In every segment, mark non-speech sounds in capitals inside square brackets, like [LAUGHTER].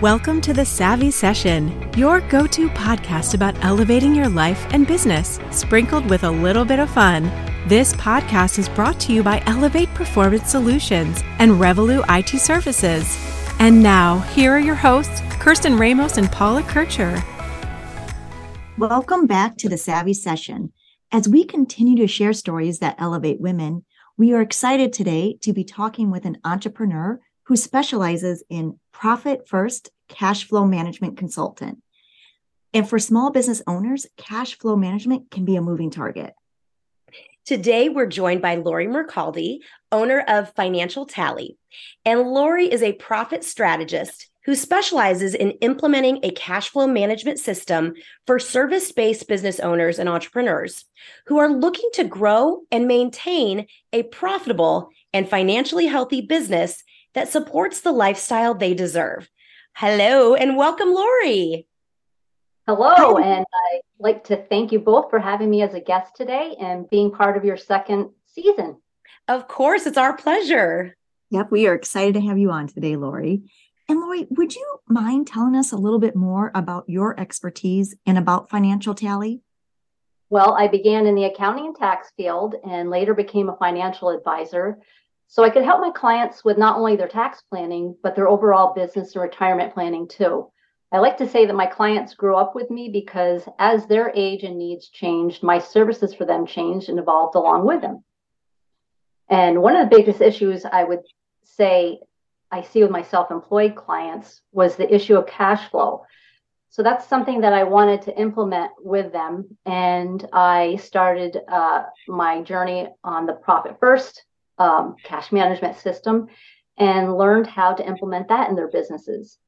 Welcome to the Savvy Session, your go to podcast about elevating your life and business, sprinkled with a little bit of fun. This podcast is brought to you by Elevate Performance Solutions and Revolut IT Services. And now, here are your hosts, Kirsten Ramos and Paula Kircher. Welcome back to the Savvy Session. As we continue to share stories that elevate women, we are excited today to be talking with an entrepreneur who specializes in profit first cash flow management consultant. And for small business owners, cash flow management can be a moving target. Today, we're joined by Lori Mercaldi, owner of Financial Tally. And Lori is a profit strategist who specializes in implementing a cash flow management system for service based business owners and entrepreneurs who are looking to grow and maintain a profitable and financially healthy business that supports the lifestyle they deserve. Hello and welcome, Lori. Hello, and I'd like to thank you both for having me as a guest today and being part of your second season. Of course, it's our pleasure. Yep, we are excited to have you on today, Lori. And Lori, would you mind telling us a little bit more about your expertise and about Financial Tally? Well, I began in the accounting and tax field and later became a financial advisor so I could help my clients with not only their tax planning, but their overall business and retirement planning too. I like to say that my clients grew up with me because as their age and needs changed, my services for them changed and evolved along with them. And one of the biggest issues I would say I see with my self employed clients was the issue of cash flow. So that's something that I wanted to implement with them. And I started uh, my journey on the Profit First um, cash management system and learned how to implement that in their businesses.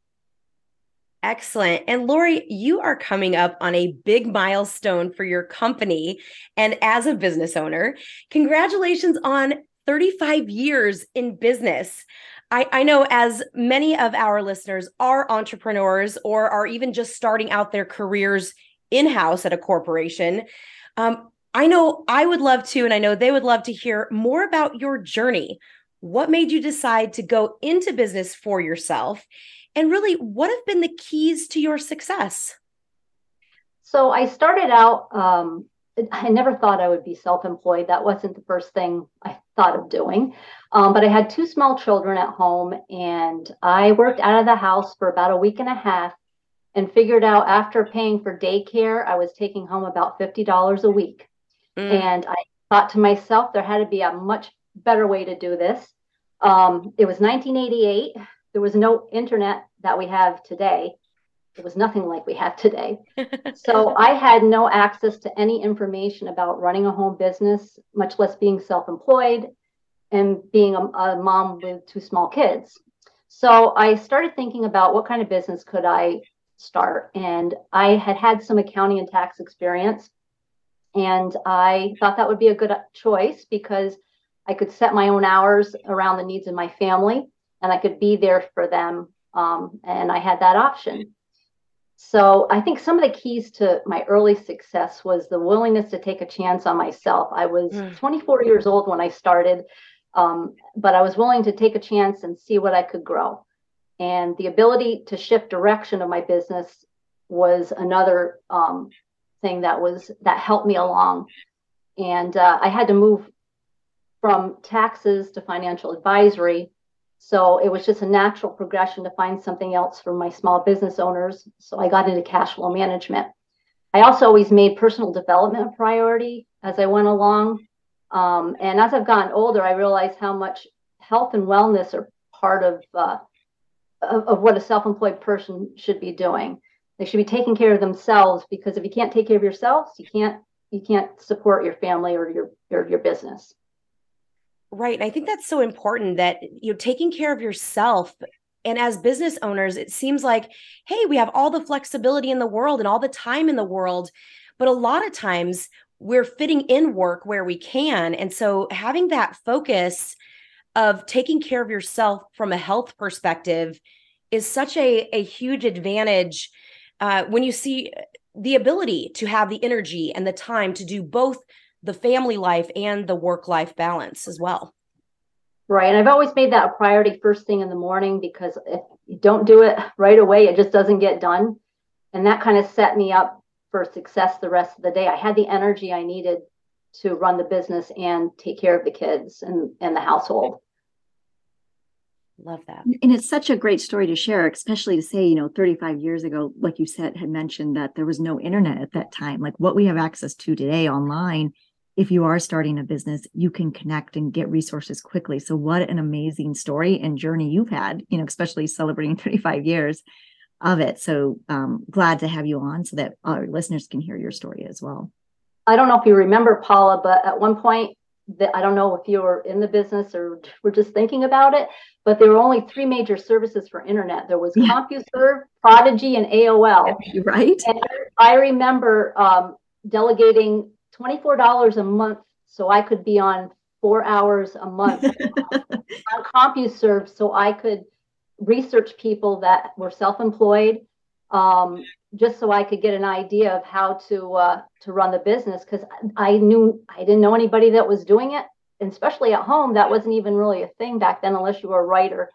Excellent. And Lori, you are coming up on a big milestone for your company and as a business owner. Congratulations on 35 years in business. I, I, know as many of our listeners are entrepreneurs or are even just starting out their careers in house at a corporation. Um, I know I would love to, and I know they would love to hear more about your journey. What made you decide to go into business for yourself? And really, what have been the keys to your success? So I started out, um, I never thought I would be self employed. That wasn't the first thing I thought of doing. Um, but I had two small children at home, and I worked out of the house for about a week and a half and figured out after paying for daycare, I was taking home about $50 a week. Mm. And I thought to myself, there had to be a much better way to do this. Um, it was 1988. There was no internet that we have today. It was nothing like we have today. [LAUGHS] so I had no access to any information about running a home business, much less being self employed and being a, a mom with two small kids. So I started thinking about what kind of business could I start. And I had had some accounting and tax experience. And I thought that would be a good choice because I could set my own hours around the needs of my family and I could be there for them. Um, and I had that option. So I think some of the keys to my early success was the willingness to take a chance on myself. I was mm. 24 years old when I started, um, but I was willing to take a chance and see what I could grow. And the ability to shift direction of my business was another um, thing that was that helped me along. And uh, I had to move from taxes to financial advisory. So it was just a natural progression to find something else for my small business owners. So I got into cash flow management. I also always made personal development a priority as I went along. Um, and as I've gotten older, I realized how much health and wellness are part of, uh, of, of what a self-employed person should be doing. They should be taking care of themselves because if you can't take care of yourselves, you can't you can't support your family or your your, your business. Right. I think that's so important that you know taking care of yourself and as business owners, it seems like, hey, we have all the flexibility in the world and all the time in the world. But a lot of times we're fitting in work where we can. And so having that focus of taking care of yourself from a health perspective is such a, a huge advantage uh, when you see the ability to have the energy and the time to do both the family life and the work life balance as well. Right. And I've always made that a priority first thing in the morning because if you don't do it right away, it just doesn't get done. And that kind of set me up for success the rest of the day. I had the energy I needed to run the business and take care of the kids and, and the household. Love that. And it's such a great story to share, especially to say, you know, 35 years ago, like you said, had mentioned that there was no internet at that time. Like what we have access to today online, if you are starting a business, you can connect and get resources quickly. So what an amazing story and journey you've had, you know, especially celebrating [LAUGHS] 35 years of it. So um, glad to have you on so that our listeners can hear your story as well. I don't know if you remember Paula, but at one point that I don't know if you were in the business or were just thinking about it, but there were only three major services for internet. There was yeah. CompuServe, Prodigy, and AOL. Right. And I remember um, delegating $24 a month so I could be on four hours a month [LAUGHS] on CompuServe so I could research people that were self-employed um, just so I could get an idea of how to uh, to run the business because I knew I didn't know anybody that was doing it, and especially at home, that wasn't even really a thing back then unless you were a writer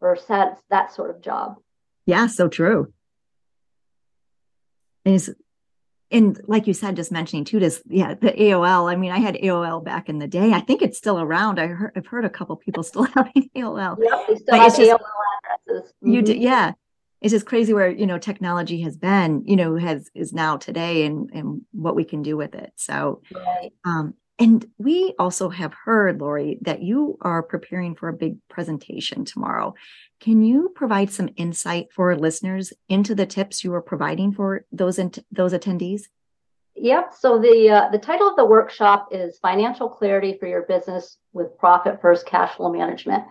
or sad that sort of job. Yeah, so true. And, and like you said, just mentioning too, this yeah, the AOL. I mean, I had AOL back in the day. I think it's still around. I heard, I've heard a couple people still [LAUGHS] having AOL. Yep, they still have AOL just, addresses. Mm-hmm. You did, yeah it's just crazy where you know technology has been you know has is now today and and what we can do with it so right. um and we also have heard lori that you are preparing for a big presentation tomorrow can you provide some insight for listeners into the tips you are providing for those in, those attendees Yep. So the uh, the title of the workshop is Financial Clarity for Your Business with Profit First Cash Flow Management.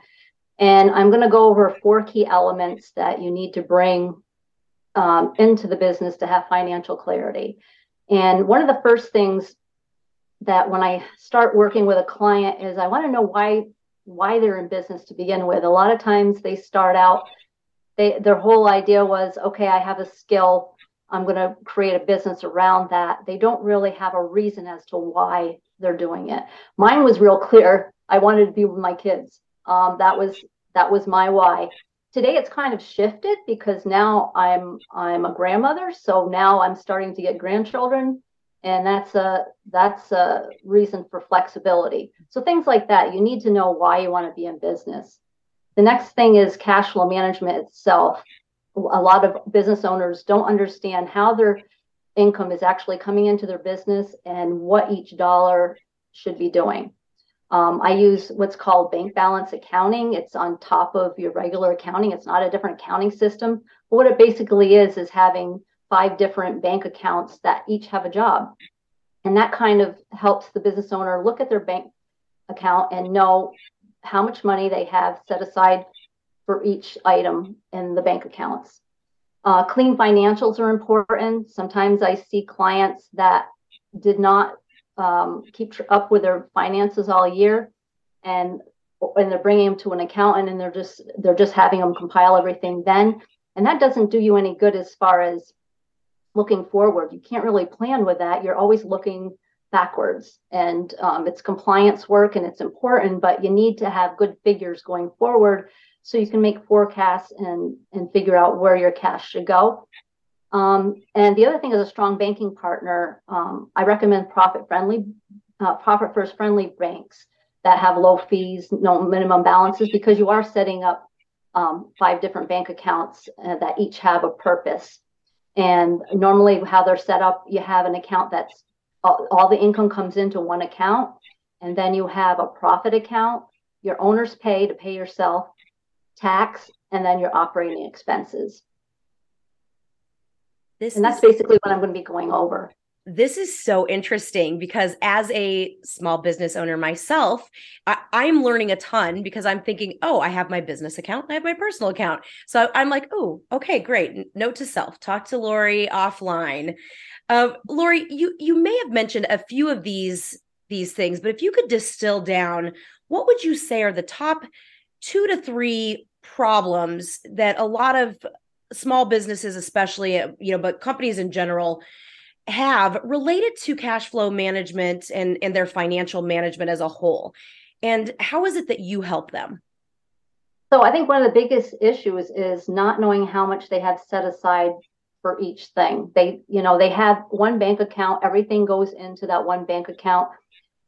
And I'm going to go over four key elements that you need to bring um, into the business to have financial clarity. And one of the first things that when I start working with a client is I want to know why why they're in business to begin with. A lot of times they start out they their whole idea was okay, I have a skill, I'm going to create a business around that. They don't really have a reason as to why they're doing it. Mine was real clear. I wanted to be with my kids. Um, that was that was my why. Today it's kind of shifted because now I'm I'm a grandmother, so now I'm starting to get grandchildren, and that's a that's a reason for flexibility. So things like that, you need to know why you want to be in business. The next thing is cash flow management itself. A lot of business owners don't understand how their income is actually coming into their business and what each dollar should be doing. Um, I use what's called bank balance accounting. It's on top of your regular accounting. It's not a different accounting system. But what it basically is, is having five different bank accounts that each have a job. And that kind of helps the business owner look at their bank account and know how much money they have set aside for each item in the bank accounts. Uh, clean financials are important. Sometimes I see clients that did not um, keep up with their finances all year, and and they're bringing them to an accountant, and they're just they're just having them compile everything then, and that doesn't do you any good as far as looking forward. You can't really plan with that. You're always looking backwards, and um, it's compliance work, and it's important, but you need to have good figures going forward so you can make forecasts and and figure out where your cash should go um, and the other thing is a strong banking partner. Um, I recommend profit friendly, uh, profit first friendly banks that have low fees, no minimum balances, because you are setting up um, five different bank accounts uh, that each have a purpose. And normally, how they're set up, you have an account that's all, all the income comes into one account, and then you have a profit account, your owner's pay to pay yourself, tax, and then your operating expenses. This and that's is, basically what I'm going to be going over. This is so interesting because as a small business owner myself, I, am learning a ton because I'm thinking, oh, I have my business account, I have my personal account. So I'm like, oh, okay, great. Note to self: talk to Lori offline. Uh, Lori, you you may have mentioned a few of these these things, but if you could distill down, what would you say are the top two to three problems that a lot of small businesses especially you know but companies in general have related to cash flow management and and their financial management as a whole and how is it that you help them So I think one of the biggest issues is not knowing how much they have set aside for each thing. They, you know, they have one bank account, everything goes into that one bank account.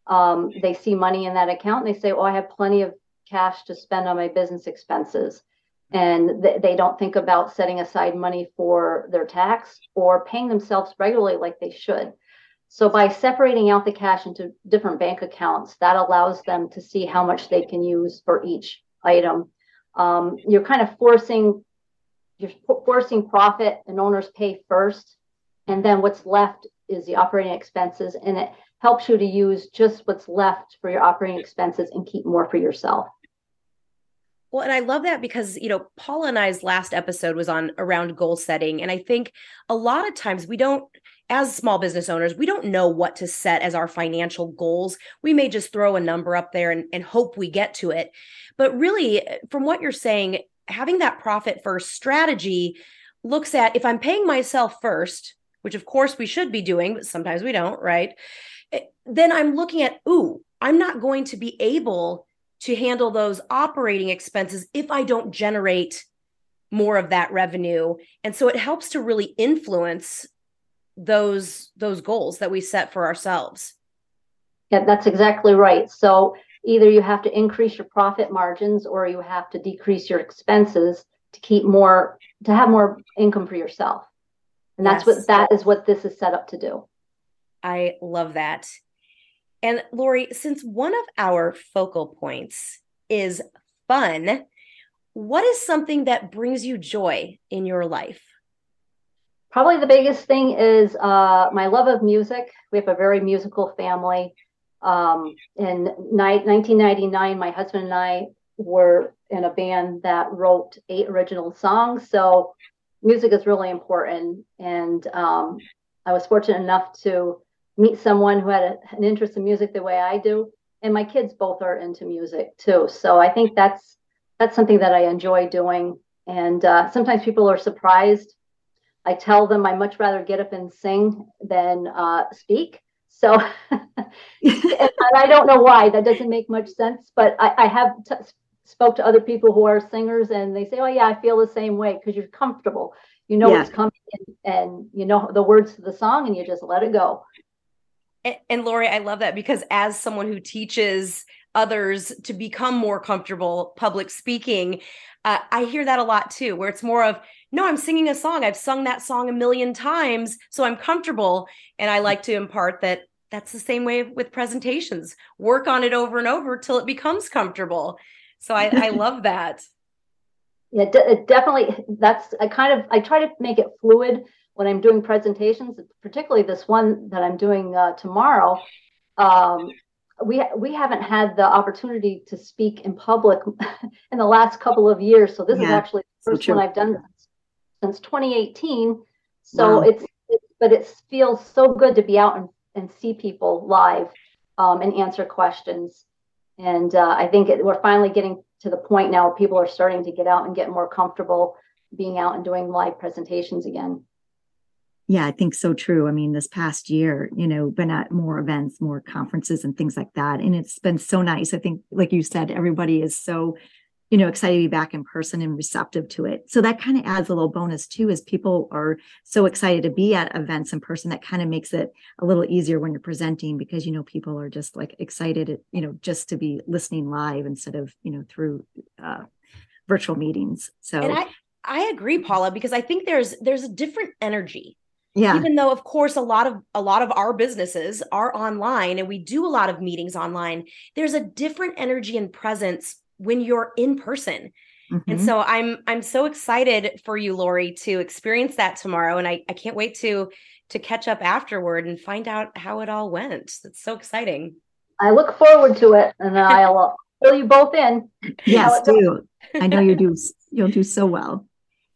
Um, they see money in that account and they say, Oh, I have plenty of cash to spend on my business expenses. And th- they don't think about setting aside money for their tax or paying themselves regularly like they should. So by separating out the cash into different bank accounts, that allows them to see how much they can use for each item. Um, you're kind of forcing you're forcing profit and owners pay first, and then what's left is the operating expenses, and it helps you to use just what's left for your operating expenses and keep more for yourself. Well, and I love that because, you know, Paula and I's last episode was on around goal setting. And I think a lot of times we don't, as small business owners, we don't know what to set as our financial goals. We may just throw a number up there and, and hope we get to it. But really, from what you're saying, having that profit first strategy looks at if I'm paying myself first, which of course we should be doing, but sometimes we don't, right? Then I'm looking at, ooh, I'm not going to be able to handle those operating expenses if I don't generate more of that revenue. And so it helps to really influence those those goals that we set for ourselves. Yeah, that's exactly right. So either you have to increase your profit margins or you have to decrease your expenses to keep more to have more income for yourself. And that's yes. what that is what this is set up to do. I love that. And Lori, since one of our focal points is fun, what is something that brings you joy in your life? Probably the biggest thing is uh, my love of music. We have a very musical family. Um, in ni- 1999, my husband and I were in a band that wrote eight original songs. So music is really important. And um, I was fortunate enough to meet someone who had a, an interest in music the way I do. And my kids both are into music too. So I think that's that's something that I enjoy doing. And uh, sometimes people are surprised. I tell them I much rather get up and sing than uh, speak. So and [LAUGHS] I don't know why that doesn't make much sense, but I, I have t- spoke to other people who are singers and they say, "Oh yeah, I feel the same way because you're comfortable. You know yeah. what's coming and, and you know the words to the song and you just let it go." And, Lori, I love that because as someone who teaches others to become more comfortable public speaking, uh, I hear that a lot too, where it's more of, no, I'm singing a song. I've sung that song a million times, so I'm comfortable. And I like to impart that that's the same way with presentations. Work on it over and over till it becomes comfortable. So I, I [LAUGHS] love that. Yeah, d- definitely. That's I kind of I try to make it fluid when I'm doing presentations, particularly this one that I'm doing uh, tomorrow, um, we we haven't had the opportunity to speak in public [LAUGHS] in the last couple of years. So this yeah, is actually the first one I've done since, since 2018. So wow. it's, it's, but it feels so good to be out and, and see people live um, and answer questions. And uh, I think it, we're finally getting to the point now where people are starting to get out and get more comfortable being out and doing live presentations again. Yeah, I think so true. I mean, this past year, you know, been at more events, more conferences and things like that. And it's been so nice. I think, like you said, everybody is so, you know, excited to be back in person and receptive to it. So that kind of adds a little bonus too, as people are so excited to be at events in person. That kind of makes it a little easier when you're presenting because, you know, people are just like excited, you know, just to be listening live instead of, you know, through uh, virtual meetings. So and I, I agree, Paula, because I think there's there's a different energy yeah. Even though of course a lot of a lot of our businesses are online and we do a lot of meetings online there's a different energy and presence when you're in person. Mm-hmm. and so i'm i'm so excited for you lori to experience that tomorrow. And i i can't wait to to catch up afterward and find out how it all went. That's so exciting. I look forward to it and [LAUGHS] i'll fill you both in. Yes do. I know you do. [LAUGHS] You'll do so well.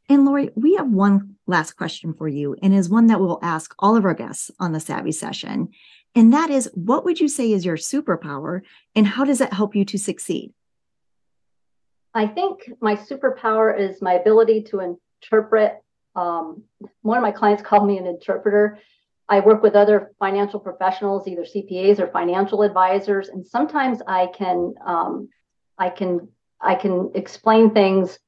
And Lori, we have one last question for you, and is one that we'll ask all of our guests on the Savvy session. And that is what would you say is your superpower, and how does it help you to succeed? I think my superpower is my ability to interpret. Um, one of my clients called me an interpreter. I work with other financial professionals, either CPAs or financial advisors, and sometimes I can um, I can I can explain things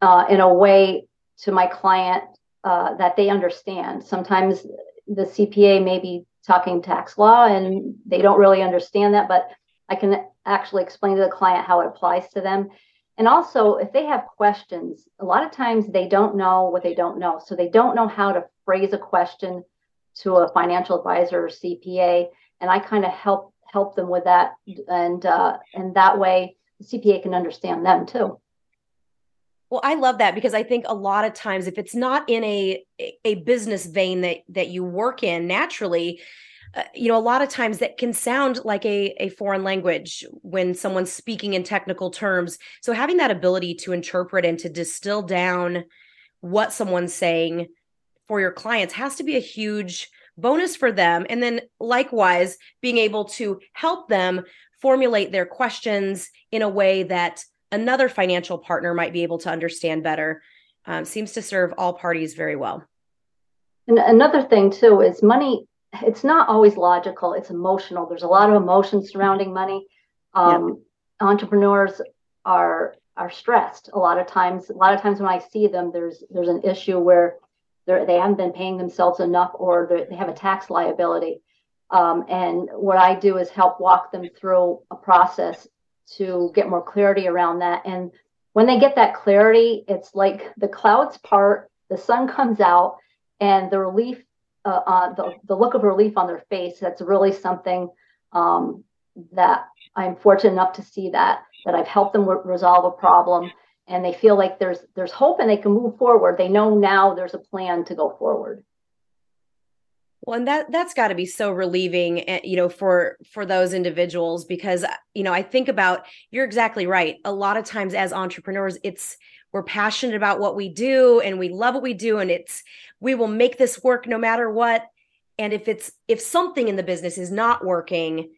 uh, in a way to my client uh, that they understand. Sometimes the CPA may be talking tax law and they don't really understand that, but I can actually explain to the client how it applies to them. And also, if they have questions, a lot of times they don't know what they don't know. So they don't know how to phrase a question to a financial advisor or CPA, and I kind of help help them with that, and uh, and that way the CPA can understand them too. Well, I love that because I think a lot of times if it's not in a a business vein that that you work in naturally, uh, you know, a lot of times that can sound like a a foreign language when someone's speaking in technical terms. So having that ability to interpret and to distill down what someone's saying for your clients has to be a huge bonus for them and then likewise being able to help them formulate their questions in a way that another financial partner might be able to understand better um, seems to serve all parties very well. And another thing too is money. It's not always logical. It's emotional. There's a lot of emotion surrounding money. Um, yep. Entrepreneurs are are stressed a lot of times. A lot of times when I see them, there's there's an issue where they they haven't been paying themselves enough, or they have a tax liability. Um, and what I do is help walk them through a process to get more clarity around that. And when they get that clarity, it's like the clouds part, the sun comes out, and the relief, uh, uh, the, the look of relief on their face, that's really something um, that I'm fortunate enough to see that, that I've helped them re- resolve a problem and they feel like there's there's hope and they can move forward. They know now there's a plan to go forward. Well, and that that's got to be so relieving, eh, you know, for for those individuals because you know I think about you're exactly right. A lot of times as entrepreneurs, it's we're passionate about what we do and we love what we do, and it's we will make this work no matter what. And if it's if something in the business is not working,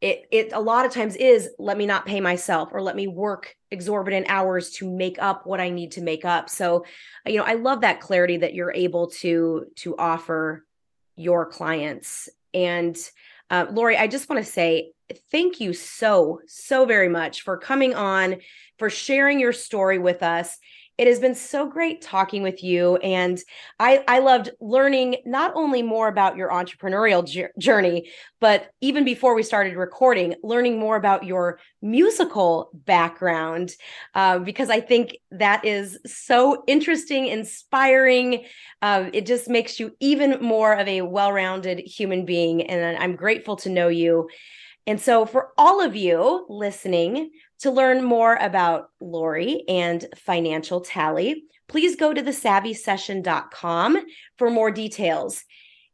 it it a lot of times is let me not pay myself or let me work exorbitant hours to make up what I need to make up. So, you know, I love that clarity that you're able to to offer your clients. And uh, Lori, I just want to say thank you so, so very much for coming on, for sharing your story with us. It has been so great talking with you. And I, I loved learning not only more about your entrepreneurial journey, but even before we started recording, learning more about your musical background, uh, because I think that is so interesting, inspiring. Uh, it just makes you even more of a well rounded human being. And I'm grateful to know you. And so, for all of you listening, to learn more about Lori and Financial Tally, please go to thesavvysession.com for more details.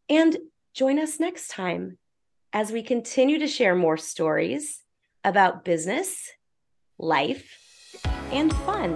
And join us next time as we continue to share more stories about business, life, and fun.